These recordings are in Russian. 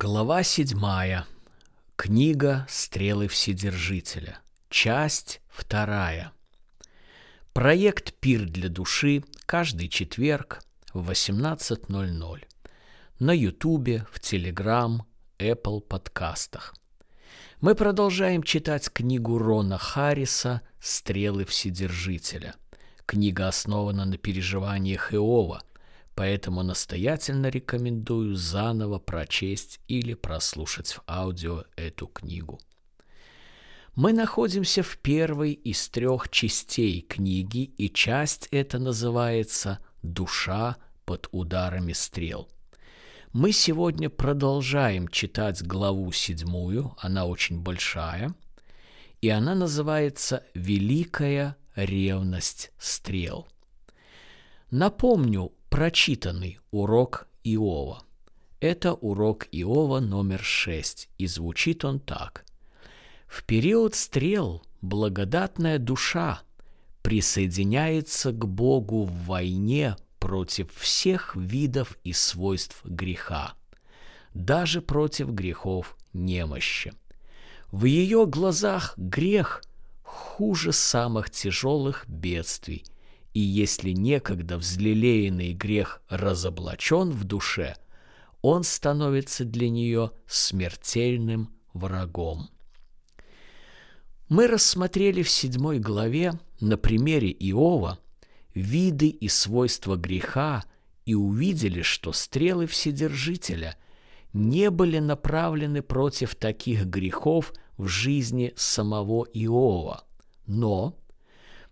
Глава седьмая. Книга «Стрелы Вседержителя». Часть вторая. Проект «Пир для души» каждый четверг в 18.00. На Ютубе, в Телеграм, Apple подкастах. Мы продолжаем читать книгу Рона Харриса «Стрелы Вседержителя». Книга основана на переживаниях Иова, поэтому настоятельно рекомендую заново прочесть или прослушать в аудио эту книгу. Мы находимся в первой из трех частей книги, и часть эта называется «Душа под ударами стрел». Мы сегодня продолжаем читать главу седьмую, она очень большая, и она называется «Великая ревность стрел». Напомню прочитанный урок Иова. Это урок Иова номер шесть, и звучит он так. В период стрел благодатная душа присоединяется к Богу в войне против всех видов и свойств греха, даже против грехов немощи. В ее глазах грех хуже самых тяжелых бедствий – и если некогда взлелеянный грех разоблачен в душе, он становится для нее смертельным врагом. Мы рассмотрели в седьмой главе на примере Иова виды и свойства греха и увидели, что стрелы Вседержителя не были направлены против таких грехов в жизни самого Иова. Но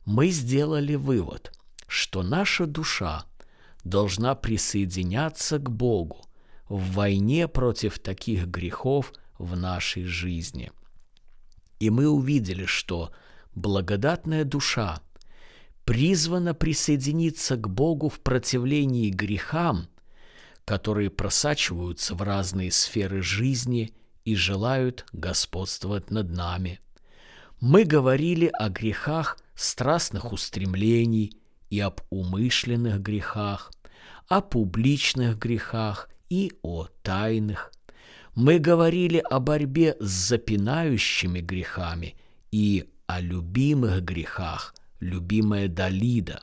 мы сделали вывод, что наша душа должна присоединяться к Богу в войне против таких грехов в нашей жизни. И мы увидели, что благодатная душа призвана присоединиться к Богу в противлении грехам, которые просачиваются в разные сферы жизни и желают господствовать над нами. Мы говорили о грехах страстных устремлений – и об умышленных грехах, о публичных грехах и о тайных. Мы говорили о борьбе с запинающими грехами и о любимых грехах, любимая Далида.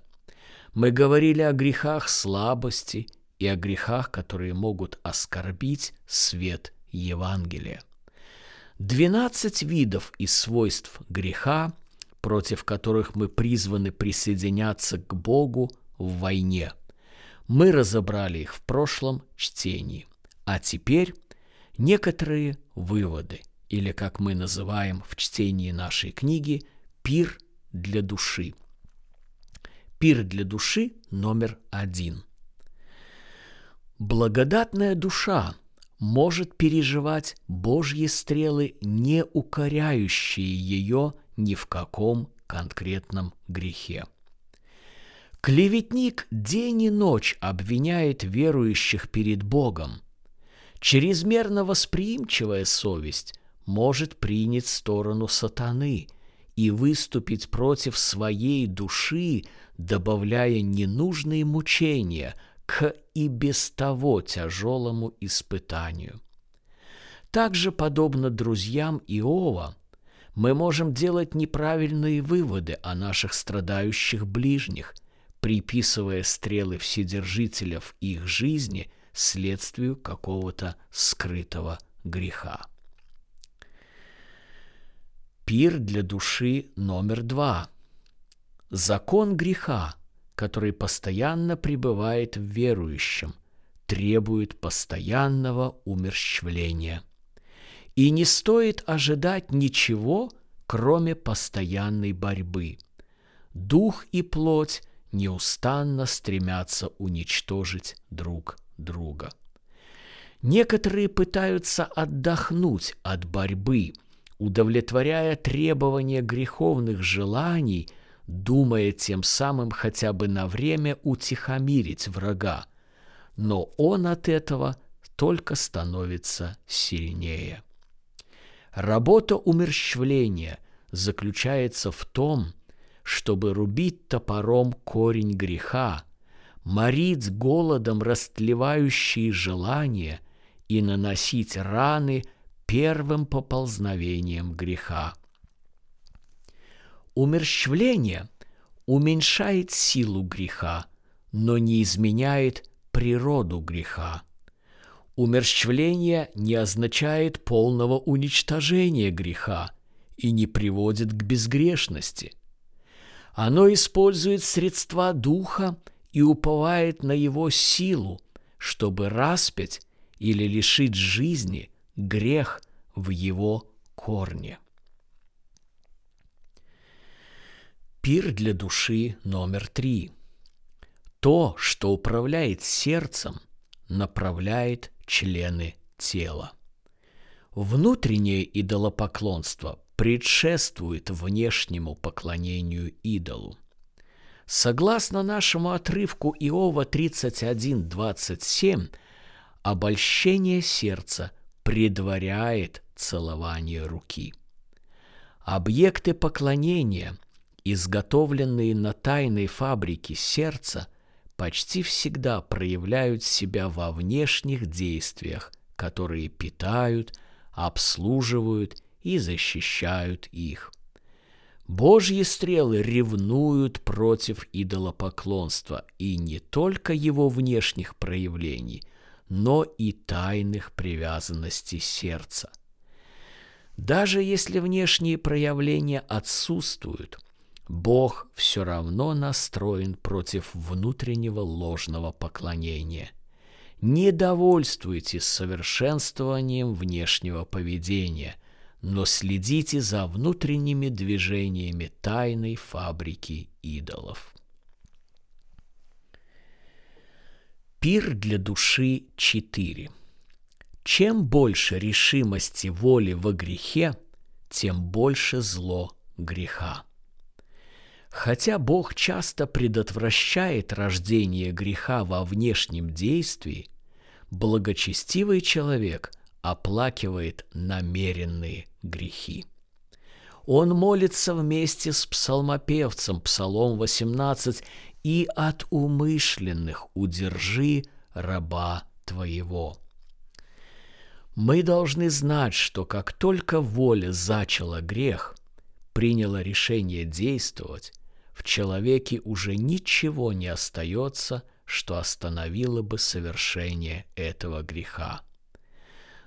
Мы говорили о грехах слабости и о грехах, которые могут оскорбить свет Евангелия. Двенадцать видов и свойств греха против которых мы призваны присоединяться к Богу в войне. Мы разобрали их в прошлом чтении. А теперь некоторые выводы, или, как мы называем в чтении нашей книги, пир для души. Пир для души номер один. Благодатная душа может переживать Божьи стрелы, не укоряющие ее ни в каком конкретном грехе. Клеветник день и ночь обвиняет верующих перед Богом. Чрезмерно восприимчивая совесть может принять сторону сатаны и выступить против своей души, добавляя ненужные мучения к и без того тяжелому испытанию. Также, подобно друзьям Иова, мы можем делать неправильные выводы о наших страдающих ближних, приписывая стрелы Вседержителя в их жизни следствию какого-то скрытого греха. Пир для души номер два. Закон греха, который постоянно пребывает в верующем, требует постоянного умерщвления – и не стоит ожидать ничего, кроме постоянной борьбы. Дух и плоть неустанно стремятся уничтожить друг друга. Некоторые пытаются отдохнуть от борьбы, удовлетворяя требования греховных желаний, думая тем самым хотя бы на время утихомирить врага, но он от этого только становится сильнее. Работа умерщвления заключается в том, чтобы рубить топором корень греха, морить голодом растлевающие желания и наносить раны первым поползновением греха. Умерщвление уменьшает силу греха, но не изменяет природу греха. Умерщвление не означает полного уничтожения греха и не приводит к безгрешности. Оно использует средства духа и уповает на его силу, чтобы распять или лишить жизни грех в его корне. Пир для души номер три. То, что управляет сердцем, направляет члены тела. Внутреннее идолопоклонство предшествует внешнему поклонению идолу. Согласно нашему отрывку Иова 31.27, обольщение сердца предваряет целование руки. Объекты поклонения, изготовленные на тайной фабрике сердца, почти всегда проявляют себя во внешних действиях, которые питают, обслуживают и защищают их. Божьи стрелы ревнуют против идолопоклонства и не только его внешних проявлений, но и тайных привязанностей сердца. Даже если внешние проявления отсутствуют, Бог все равно настроен против внутреннего ложного поклонения. Не довольствуйтесь совершенствованием внешнего поведения, но следите за внутренними движениями тайной фабрики идолов. Пир для души 4. Чем больше решимости воли во грехе, тем больше зло греха. Хотя Бог часто предотвращает рождение греха во внешнем действии, благочестивый человек – оплакивает намеренные грехи. Он молится вместе с псалмопевцем, Псалом 18, «И от умышленных удержи раба твоего». Мы должны знать, что как только воля зачала грех, приняла решение действовать, в человеке уже ничего не остается, что остановило бы совершение этого греха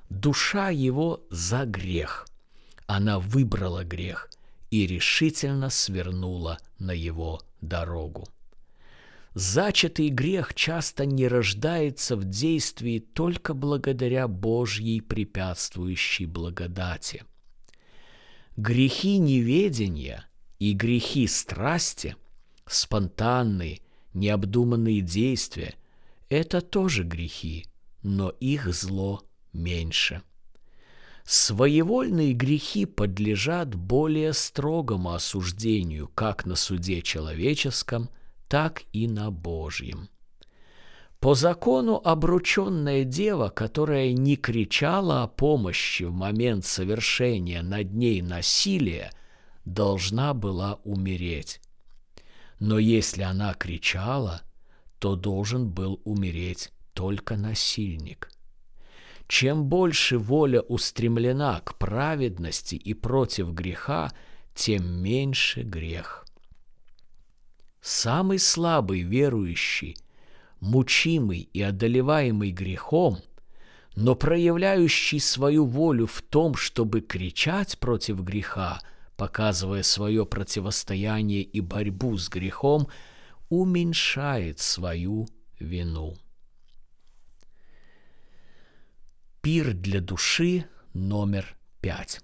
душа его за грех. Она выбрала грех и решительно свернула на его дорогу. Зачатый грех часто не рождается в действии только благодаря Божьей препятствующей благодати. Грехи неведения и грехи страсти, спонтанные, необдуманные действия – это тоже грехи, но их зло меньше. Своевольные грехи подлежат более строгому осуждению как на суде человеческом, так и на Божьем. По закону обрученная дева, которая не кричала о помощи в момент совершения над ней насилия, должна была умереть. Но если она кричала, то должен был умереть только насильник – чем больше воля устремлена к праведности и против греха, тем меньше грех. Самый слабый верующий, мучимый и одолеваемый грехом, но проявляющий свою волю в том, чтобы кричать против греха, показывая свое противостояние и борьбу с грехом, уменьшает свою вину. Пир для души номер пять.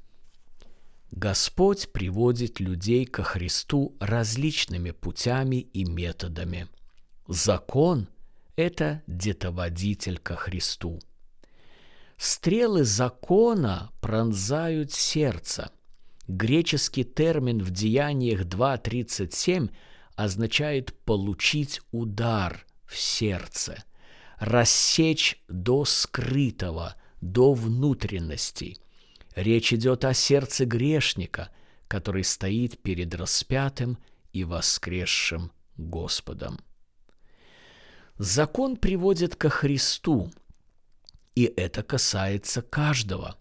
Господь приводит людей ко Христу различными путями и методами. Закон – это детоводитель ко Христу. Стрелы закона пронзают сердце. Греческий термин в Деяниях 2.37 означает «получить удар в сердце», «рассечь до скрытого», до внутренностей. Речь идет о сердце грешника, который стоит перед распятым и воскресшим Господом. Закон приводит ко Христу, И это касается каждого.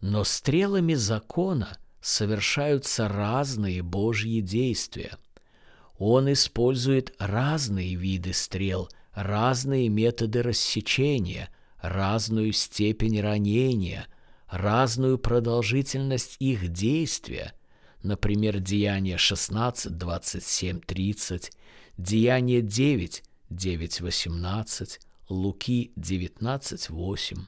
Но стрелами закона совершаются разные Божьи действия. Он использует разные виды стрел, разные методы рассечения, разную степень ранения, разную продолжительность их действия, например, Деяние 16, 27, 30, Деяние 9, 9, 18, Луки 19, 8.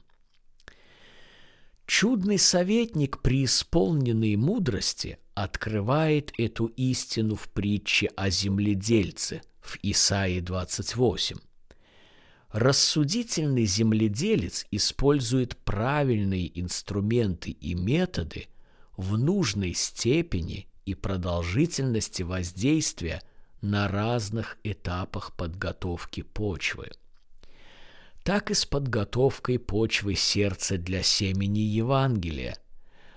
Чудный советник, преисполненный мудрости, открывает эту истину в притче о земледельце в Исаии 28. Рассудительный земледелец использует правильные инструменты и методы в нужной степени и продолжительности воздействия на разных этапах подготовки почвы. Так и с подготовкой почвы сердца для семени Евангелия.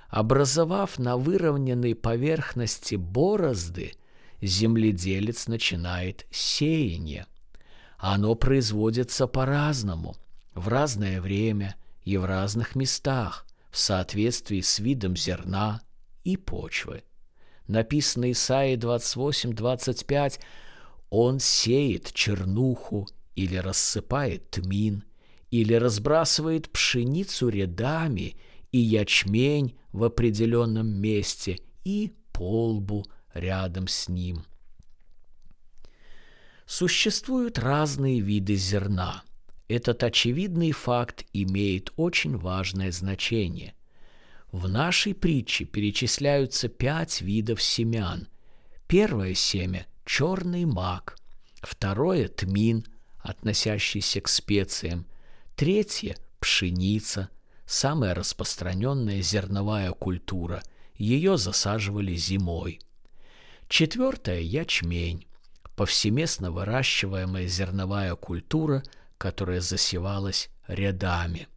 Образовав на выровненной поверхности борозды, земледелец начинает сеяние – оно производится по-разному, в разное время и в разных местах, в соответствии с видом зерна и почвы. Написано Исаии 28-25 «Он сеет чернуху или рассыпает тмин, или разбрасывает пшеницу рядами и ячмень в определенном месте и полбу рядом с ним». Существуют разные виды зерна. Этот очевидный факт имеет очень важное значение. В нашей притче перечисляются пять видов семян. Первое семя – черный мак, второе – тмин, относящийся к специям, третье – пшеница, самая распространенная зерновая культура, ее засаживали зимой. Четвертое – ячмень, повсеместно выращиваемая зерновая культура, которая засевалась рядами.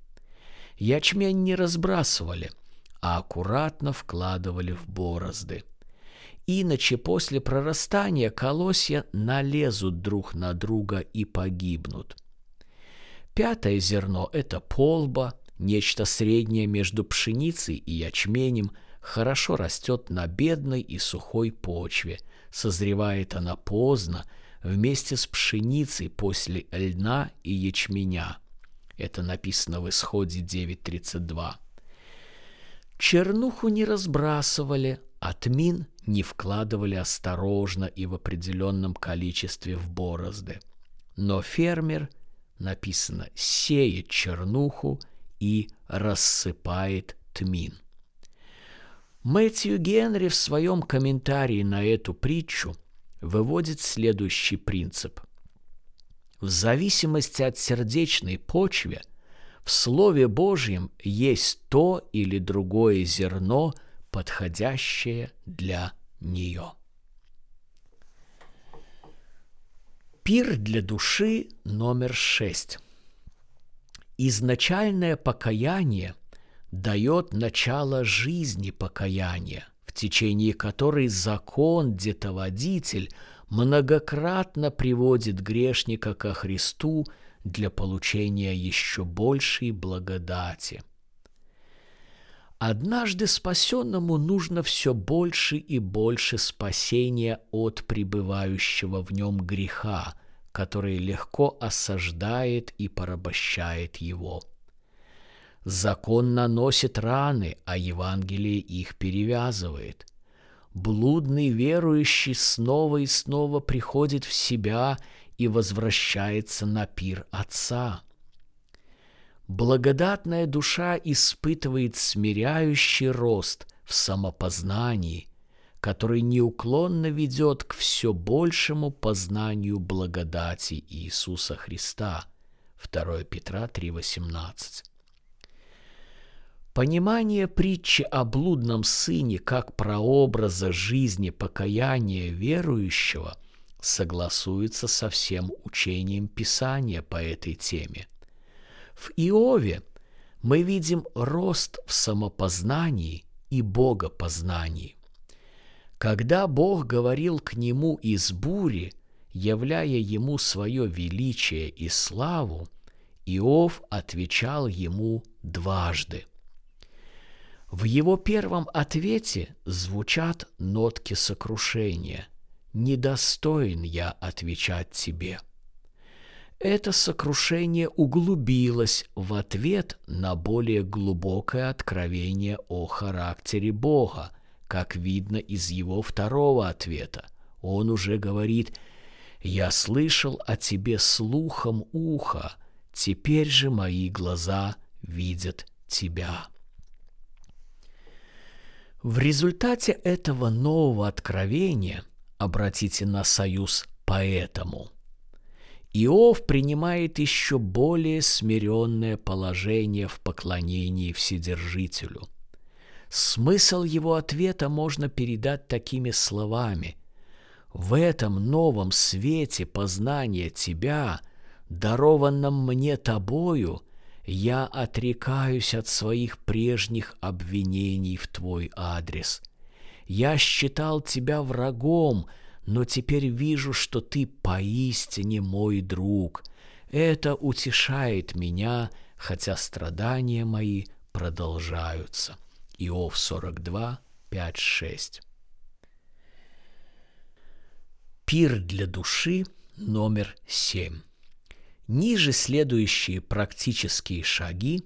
Ячмень не разбрасывали, а аккуратно вкладывали в борозды. Иначе после прорастания колосья налезут друг на друга и погибнут. Пятое зерно – это полба, нечто среднее между пшеницей и ячменем, хорошо растет на бедной и сухой почве – Созревает она поздно, вместе с пшеницей после льна и ячменя. Это написано в Исходе 9.32. Чернуху не разбрасывали, а тмин не вкладывали осторожно и в определенном количестве в борозды. Но фермер, написано, сеет чернуху и рассыпает тмин. Мэтью Генри в своем комментарии на эту притчу выводит следующий принцип. В зависимости от сердечной почвы в Слове Божьем есть то или другое зерно, подходящее для нее. Пир для души номер шесть. Изначальное покаяние – дает начало жизни покаяния, в течение которой закон, детоводитель, многократно приводит грешника ко Христу для получения еще большей благодати. Однажды спасенному нужно все больше и больше спасения от пребывающего в нем греха, который легко осаждает и порабощает его – Закон наносит раны, а Евангелие их перевязывает. Блудный верующий снова и снова приходит в себя и возвращается на пир Отца. Благодатная душа испытывает смиряющий рост в самопознании, который неуклонно ведет к все большему познанию благодати Иисуса Христа. 2 Петра 3,18 Понимание притчи о блудном сыне как прообраза жизни покаяния верующего согласуется со всем учением Писания по этой теме. В Иове мы видим рост в самопознании и богопознании. Когда Бог говорил к нему из бури, являя ему свое величие и славу, Иов отвечал ему дважды. В его первом ответе звучат нотки сокрушения. «Недостоин я отвечать тебе». Это сокрушение углубилось в ответ на более глубокое откровение о характере Бога, как видно из его второго ответа. Он уже говорит «Я слышал о тебе слухом уха, теперь же мои глаза видят тебя». В результате этого нового откровения обратите на союз поэтому. Иов принимает еще более смиренное положение в поклонении Вседержителю. Смысл его ответа можно передать такими словами. «В этом новом свете познания Тебя, дарованном мне Тобою, я отрекаюсь от своих прежних обвинений в Твой адрес. Я считал Тебя врагом, но теперь вижу, что Ты поистине мой друг. Это утешает меня, хотя страдания мои продолжаются. Иов 42, 5, 6. Пир для души номер семь. Ниже следующие практические шаги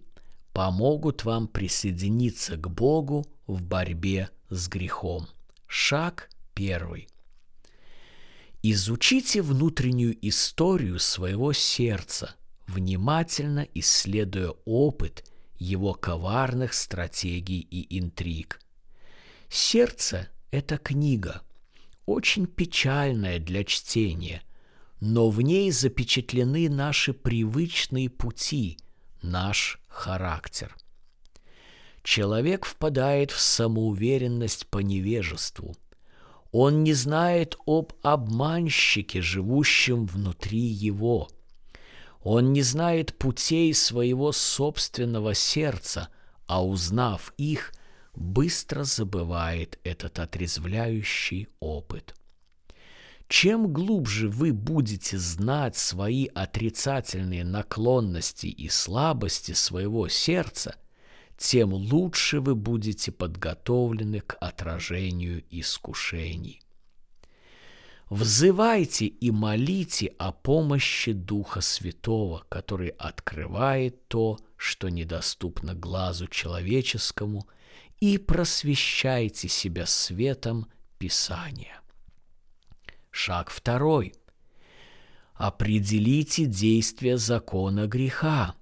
помогут вам присоединиться к Богу в борьбе с грехом. Шаг первый. Изучите внутреннюю историю своего сердца, внимательно исследуя опыт его коварных стратегий и интриг. Сердце – это книга, очень печальная для чтения – но в ней запечатлены наши привычные пути, наш характер. Человек впадает в самоуверенность по невежеству. Он не знает об обманщике, живущем внутри его. Он не знает путей своего собственного сердца, а узнав их, быстро забывает этот отрезвляющий опыт. Чем глубже вы будете знать свои отрицательные наклонности и слабости своего сердца, тем лучше вы будете подготовлены к отражению искушений. Взывайте и молите о помощи Духа Святого, который открывает то, что недоступно глазу человеческому, и просвещайте себя светом Писания. Шаг второй. Определите действие закона греха.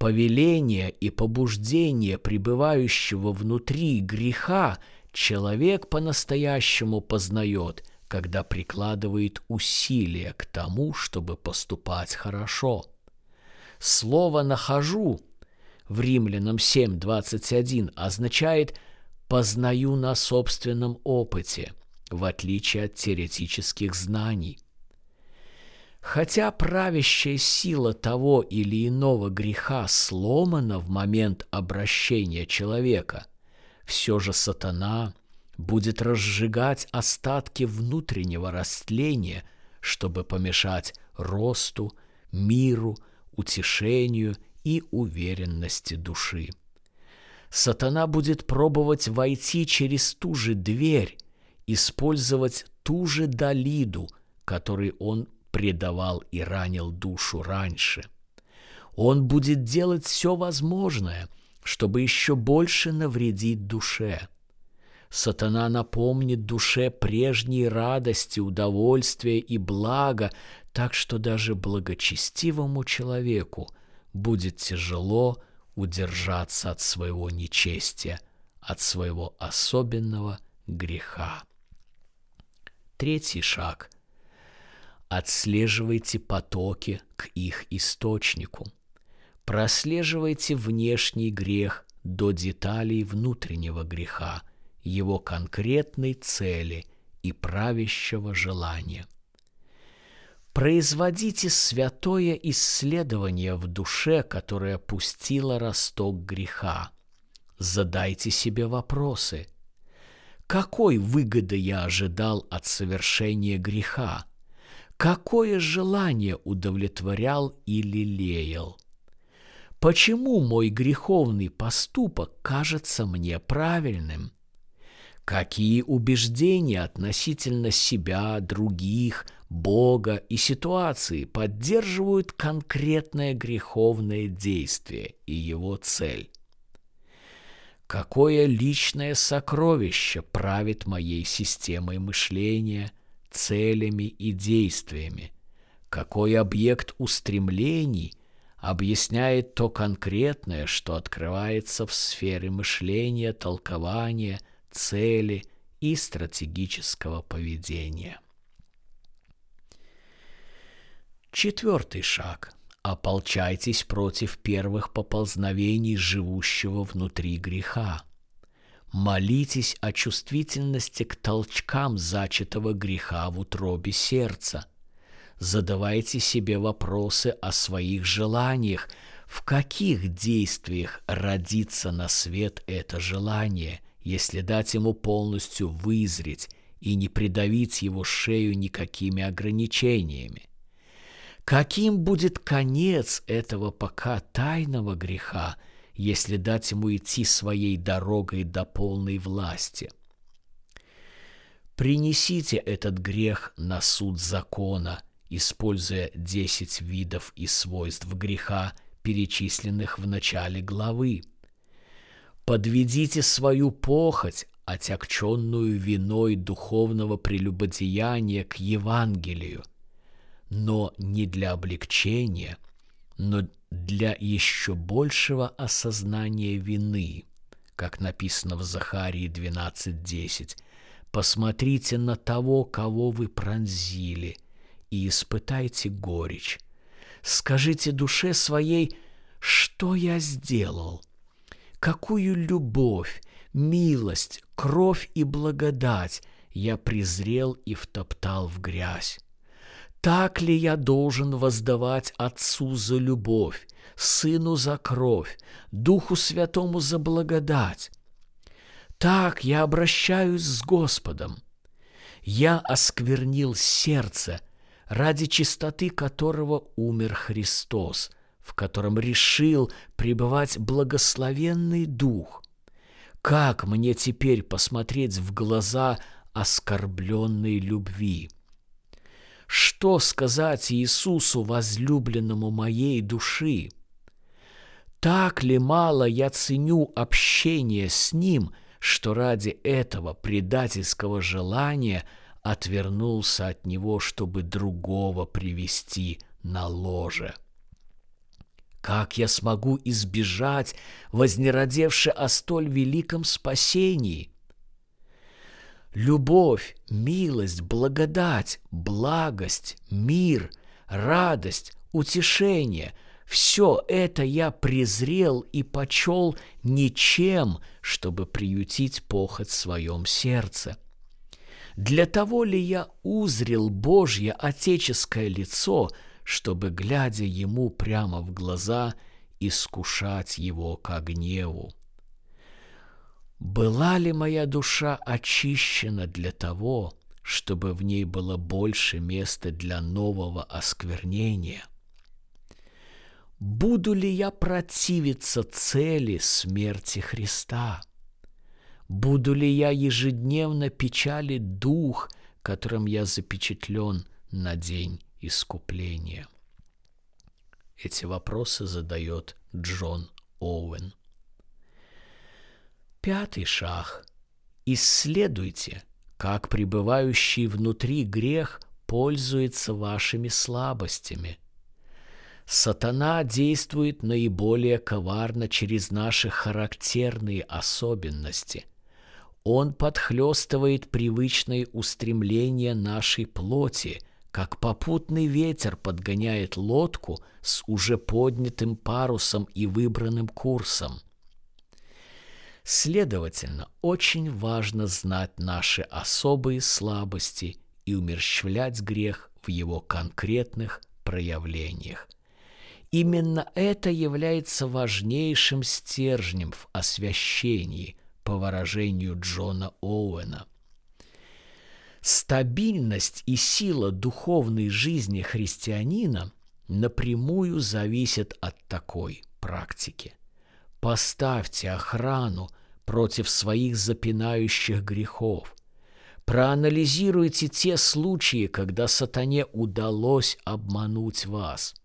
Повеление и побуждение пребывающего внутри греха человек по-настоящему познает, когда прикладывает усилия к тому, чтобы поступать хорошо. Слово «нахожу» в Римлянам 7.21 означает «познаю на собственном опыте», в отличие от теоретических знаний. Хотя правящая сила того или иного греха сломана в момент обращения человека, все же сатана будет разжигать остатки внутреннего растления, чтобы помешать росту, миру, утешению и уверенности души. Сатана будет пробовать войти через ту же дверь, использовать ту же Далиду, которой он предавал и ранил душу раньше. Он будет делать все возможное, чтобы еще больше навредить душе. Сатана напомнит душе прежние радости, удовольствия и блага, так что даже благочестивому человеку будет тяжело удержаться от своего нечестия, от своего особенного греха. Третий шаг. Отслеживайте потоки к их источнику. Прослеживайте внешний грех до деталей внутреннего греха, его конкретной цели и правящего желания. Производите святое исследование в душе, которое пустило росток греха. Задайте себе вопросы – какой выгоды я ожидал от совершения греха? Какое желание удовлетворял или лелеял. Почему мой греховный поступок кажется мне правильным? Какие убеждения относительно себя, других, Бога и ситуации поддерживают конкретное греховное действие и его цель? Какое личное сокровище правит моей системой мышления, целями и действиями? Какой объект устремлений объясняет то конкретное, что открывается в сфере мышления, толкования, цели и стратегического поведения? Четвертый шаг – ополчайтесь против первых поползновений живущего внутри греха. Молитесь о чувствительности к толчкам зачатого греха в утробе сердца. Задавайте себе вопросы о своих желаниях, в каких действиях родится на свет это желание, если дать ему полностью вызреть и не придавить его шею никакими ограничениями. Каким будет конец этого пока тайного греха, если дать ему идти своей дорогой до полной власти? Принесите этот грех на суд закона, используя десять видов и свойств греха, перечисленных в начале главы. Подведите свою похоть, отягченную виной духовного прелюбодеяния к Евангелию – но не для облегчения, но для еще большего осознания вины, как написано в Захарии 12.10. «Посмотрите на того, кого вы пронзили, и испытайте горечь. Скажите душе своей, что я сделал, какую любовь, милость, кровь и благодать я презрел и втоптал в грязь. Так ли я должен воздавать Отцу за любовь, Сыну за кровь, Духу Святому за благодать? Так я обращаюсь с Господом. Я осквернил сердце, ради чистоты которого умер Христос, в котором решил пребывать благословенный Дух. Как мне теперь посмотреть в глаза оскорбленной любви? Что сказать Иисусу, возлюбленному моей души? Так ли мало я ценю общение с Ним, что ради этого предательского желания отвернулся от Него, чтобы другого привести на ложе? Как я смогу избежать вознеродевши о столь великом спасении? Любовь, милость, благодать, благость, мир, радость, утешение – все это я презрел и почел ничем, чтобы приютить похоть в своем сердце. Для того ли я узрел Божье отеческое лицо, чтобы, глядя ему прямо в глаза, искушать его к гневу? Была ли моя душа очищена для того, чтобы в ней было больше места для нового осквернения? Буду ли я противиться цели смерти Христа? Буду ли я ежедневно печалить дух, которым я запечатлен на день искупления? Эти вопросы задает Джон Оуэн. Пятый шаг. Исследуйте, как пребывающий внутри грех пользуется вашими слабостями. Сатана действует наиболее коварно через наши характерные особенности. Он подхлестывает привычные устремления нашей плоти, как попутный ветер подгоняет лодку с уже поднятым парусом и выбранным курсом – Следовательно, очень важно знать наши особые слабости и умерщвлять грех в его конкретных проявлениях. Именно это является важнейшим стержнем в освящении, по выражению Джона Оуэна. Стабильность и сила духовной жизни христианина напрямую зависят от такой практики. Поставьте охрану против своих запинающих грехов. Проанализируйте те случаи, когда сатане удалось обмануть вас.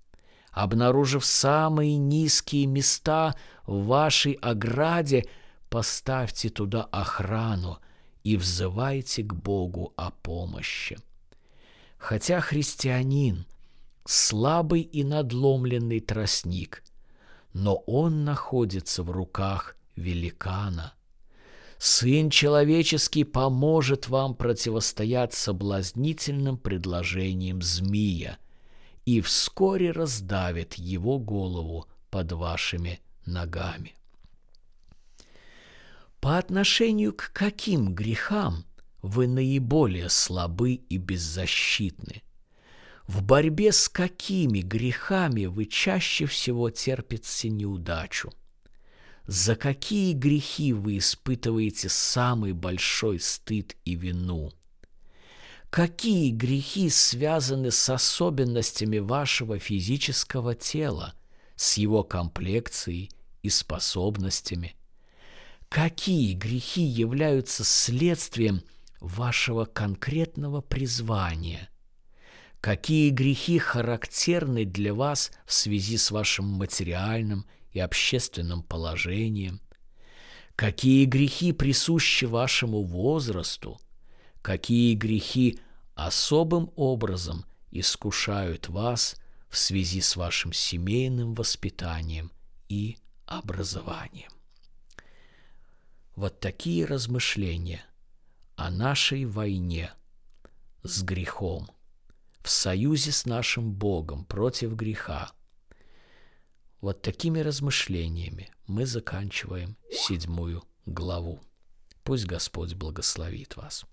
Обнаружив самые низкие места в вашей ограде, поставьте туда охрану и взывайте к Богу о помощи. Хотя христианин – слабый и надломленный тростник, но он находится в руках великана. Сын человеческий поможет вам противостоять соблазнительным предложениям змея и вскоре раздавит его голову под вашими ногами. По отношению к каким грехам вы наиболее слабы и беззащитны? В борьбе с какими грехами вы чаще всего терпите неудачу? За какие грехи вы испытываете самый большой стыд и вину? Какие грехи связаны с особенностями вашего физического тела, с его комплекцией и способностями? Какие грехи являются следствием вашего конкретного призвания? Какие грехи характерны для вас в связи с вашим материальным и общественным положением? Какие грехи присущи вашему возрасту? Какие грехи особым образом искушают вас в связи с вашим семейным воспитанием и образованием? Вот такие размышления о нашей войне с грехом, в союзе с нашим Богом против греха. Вот такими размышлениями мы заканчиваем седьмую главу. Пусть Господь благословит вас.